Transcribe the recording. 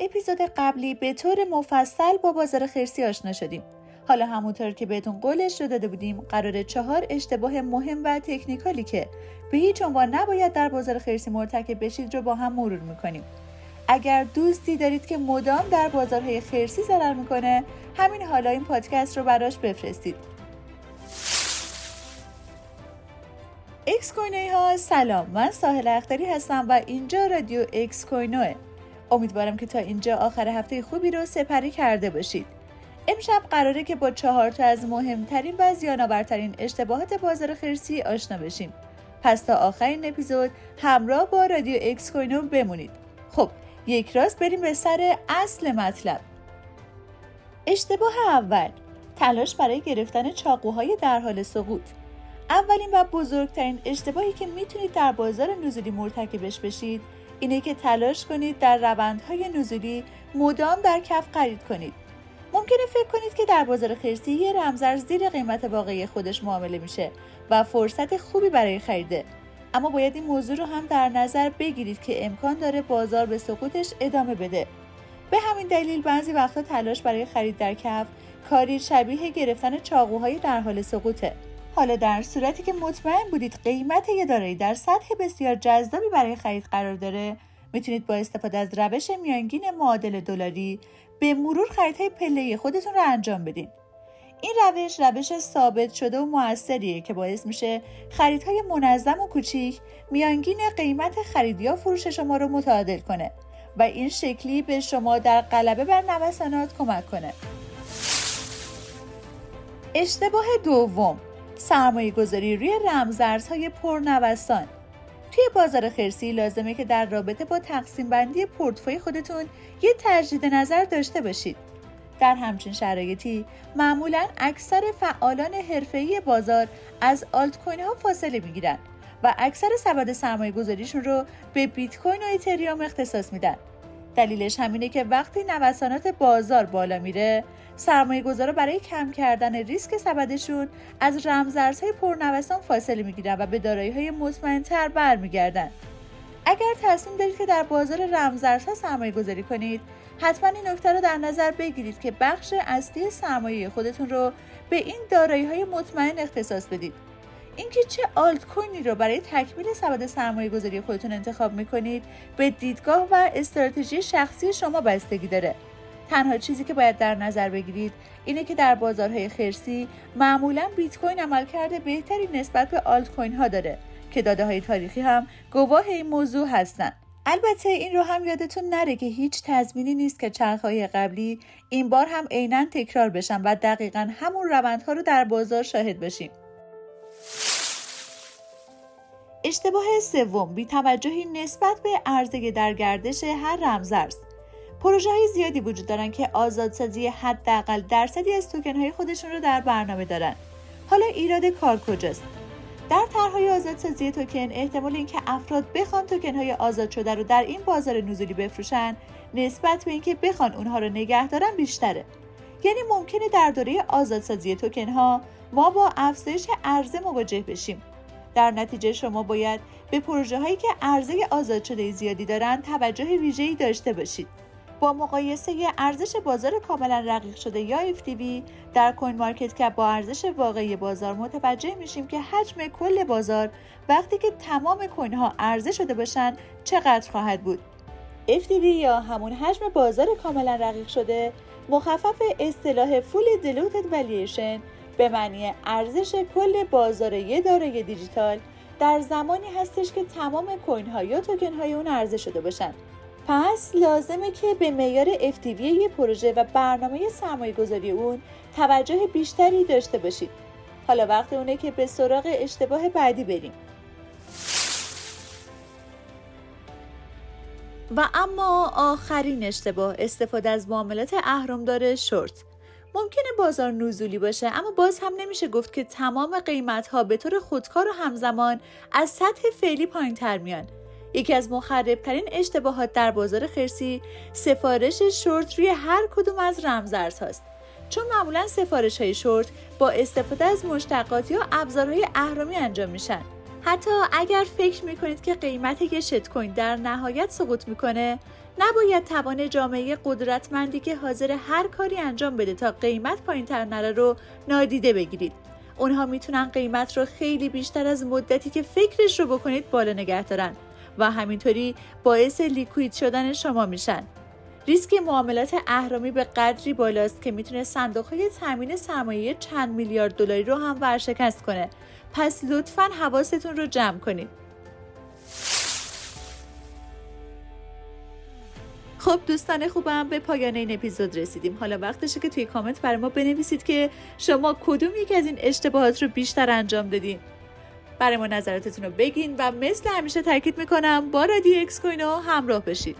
اپیزود قبلی به طور مفصل با بازار خرسی آشنا شدیم. حالا همونطور که بهتون قولش رو داده بودیم قرار چهار اشتباه مهم و technical ی که به هیچ عنوان نباید در بازار خرسی مرتکب بشید رو با هم مرور می‌کنیم. اگر دوستی دارید که مدام در بازارهای خرسی ضرر می‌کنه همین حالا این پادکست رو براش بفرستید. اکس کوینوی ها سلام. من ساحل اختری هستم و اینجا رادیو اکس کوینوه امیدوارم که تا اینجا آخر هفته خوبی رو سپری کرده باشید. امشب قراره که با چهار تا از مهمترین و زیانآورترین اشتباهات بازار خرسی آشنا بشیم. پس تا آخرین اپیزود همراه با رادیو اکس کوینو بمونید. خب یک راست بریم به سر اصل مطلب. اشتباه اول تلاش برای گرفتن چاقوهای در حال سقوط. اولین و بزرگترین اشتباهی که می‌تونید در بازار نزولی مرتکبش بشید اینه که تلاش کنید در روندهای نزولی مدام در کف خرید کنید. ممکنه فکر کنید که در بازار خرسی یه رمزر زیر قیمت واقعی خودش معامله میشه و فرصت خوبی برای خریده. اما باید این موضوع رو هم در نظر بگیرید که امکان داره بازار به سقوطش ادامه بده. به همین دلیل بعضی وقتا تلاش برای خرید در کف کاری شبیه گرفتن چاقوهای در حال سقوطه. حالا در صورتی که مطمئن بودید قیمت یه دارایی در سطح بسیار جذابی برای خرید قرار داره می‌تونید با استفاده از روش میانگین معادل دلاری به مرور خریدهای پله خودتون رو انجام بدین. این روش روش ثابت شده و موثریه که باعث میشه خریدهای منظم و کوچیک میانگین قیمت خرید یا فروش شما رو متعادل کنه و این شکلی به شما در غلبه بر نوسانات کمک کنه. اشتباه دوم. سرمایه گذاری روی رمزارزهای پرنوسان توی بازار خرسی لازمه که در رابطه با تقسیم بندی پورتفوی خودتون یه تجدید نظر داشته باشید. در همچین شرایطی معمولا اکثر فعالان حرفه‌ای بازار از آلت کوین ها فاصله می‌گیرن و اکثر سبد سرمایه گذاریشون رو به بیت کوین و اتریوم اختصاص میدن. دلیلش همینه که وقتی نوسانات بازار بالا میره سرمایه گذارا برای کم کردن ریسک سبدشون از رمزارزهای پرنوسان فاصله می‌گیرن و به دارایی های مطمئنتر برمیگردن. اگر تصمیم دارید که در بازار رمزارزها سرمایه گذاری کنید حتما این نکته رو در نظر بگیرید که بخش اصلی سرمایه خودتون رو به این دارایی های مطمئن اختصاص بدید. اینکه چه آلت کوینی رو برای تکمیل سبد سرمایه گذاری خودتون انتخاب می‌کنید به دیدگاه و استراتژی شخصی شما بستگی داره. تنها چیزی که باید در نظر بگیرید اینه که در بازارهای خرسی معمولا بیت کوین عملکرد بهتری نسبت به آلت کوین ها داره که داده های تاریخی هم گواه این موضوع هستند البته این رو هم یادتون نره که هیچ تضمینی نیست که چرخهای قبلی این بار هم عینا تکرار بشن و دقیقا همون روندها رو در بازار شاهد باشیم. اشتباه سوم بی توجهی نسبت به عرضه در گردش هر رمزارز پروژه های زیادی وجود دارن که آزادسازی حداقل درصدی از توکن های خودشون رو در برنامه دارن. حالا ایراد کار کجاست؟ در طرحهای آزادسازی توکن احتمال اینکه افراد بخوان توکن های آزاد شده رو در این بازار نزولی بفروشن نسبت به اینکه بخوان اونها رو نگه دارن بیشتره. یعنی ممکنه در دوره آزادسازی توکن ها ما با افزایش عرضه مواجه بشیم. در نتیجه شما باید به پروژه هایی که عرضه آزاد شده زیادی دارند توجه ویژه‌ای داشته باشید. با مقایسه ارزش بازار کاملا رقیق شده یا FTV در کوین مارکت کپ با ارزش واقعی بازار متوجه میشیم که حجم کل بازار وقتی که تمام کوین ها عرضه شده باشن چقدر خواهد بود. FTV یا همون حجم بازار کاملا رقیق شده مخفف اصطلاح فول diluted valuation به معنی ارزش کل بازار یه دارایی دیجیتال در زمانی هستش که تمام کوین ها یا توکن های اون عرضه شده باشند پس لازمه که به معیار FTV یه پروژه و برنامه سرمایه گذاری اون توجه بیشتری داشته باشید. حالا وقت اونه که به سراغ اشتباه بعدی بریم. و اما آخرین اشتباه استفاده از معاملات اهرمدار شورت ممکنه بازار نزولی باشه اما باز هم نمیشه گفت که تمام قیمت ها به طور خودکار و همزمان از سطح فعلی پایین تر میان. یکی از مخربترین اشتباهات در بازار خرسی سفارش شورت روی هر کدوم از رمزارز هاست چون معمولا سفارش های شورت با استفاده از مشتقات یا ابزارهای اهرامی انجام میشن. حتی اگر فکر می‌کنید که قیمت یک شت کوین در نهایت سقوط می‌کنه نباید توان جامعه قدرتمندی که حاضر هر کاری انجام بده تا قیمت پایین تر نره رو نادیده بگیرید. اونها می‌تونن قیمت رو خیلی بیشتر از مدتی که فکرش رو بکنید بالا نگه دارن و همینطوری باعث لیکوید شدن شما میشن. ریسک معاملات اهرامی به قدری بالاست که می‌تونه صندوق های تامین سرمایه چند میلیارد دلاری رو هم ورشکست کنه. پس لطفا حواستون رو جمع کنید. خب دوستان خوبم به پایان این اپیزود رسیدیم. حالا وقتشه که توی کامنت برای ما بنویسید که شما کدوم یکی از این اشتباهات رو بیشتر انجام دادین. برای ما نظراتتون رو بگین و مثل همیشه تاکید می‌کنم با رادیو اکس کوینو همراه بشید